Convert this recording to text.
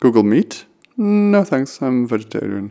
Google Meet? No thanks, I'm vegetarian.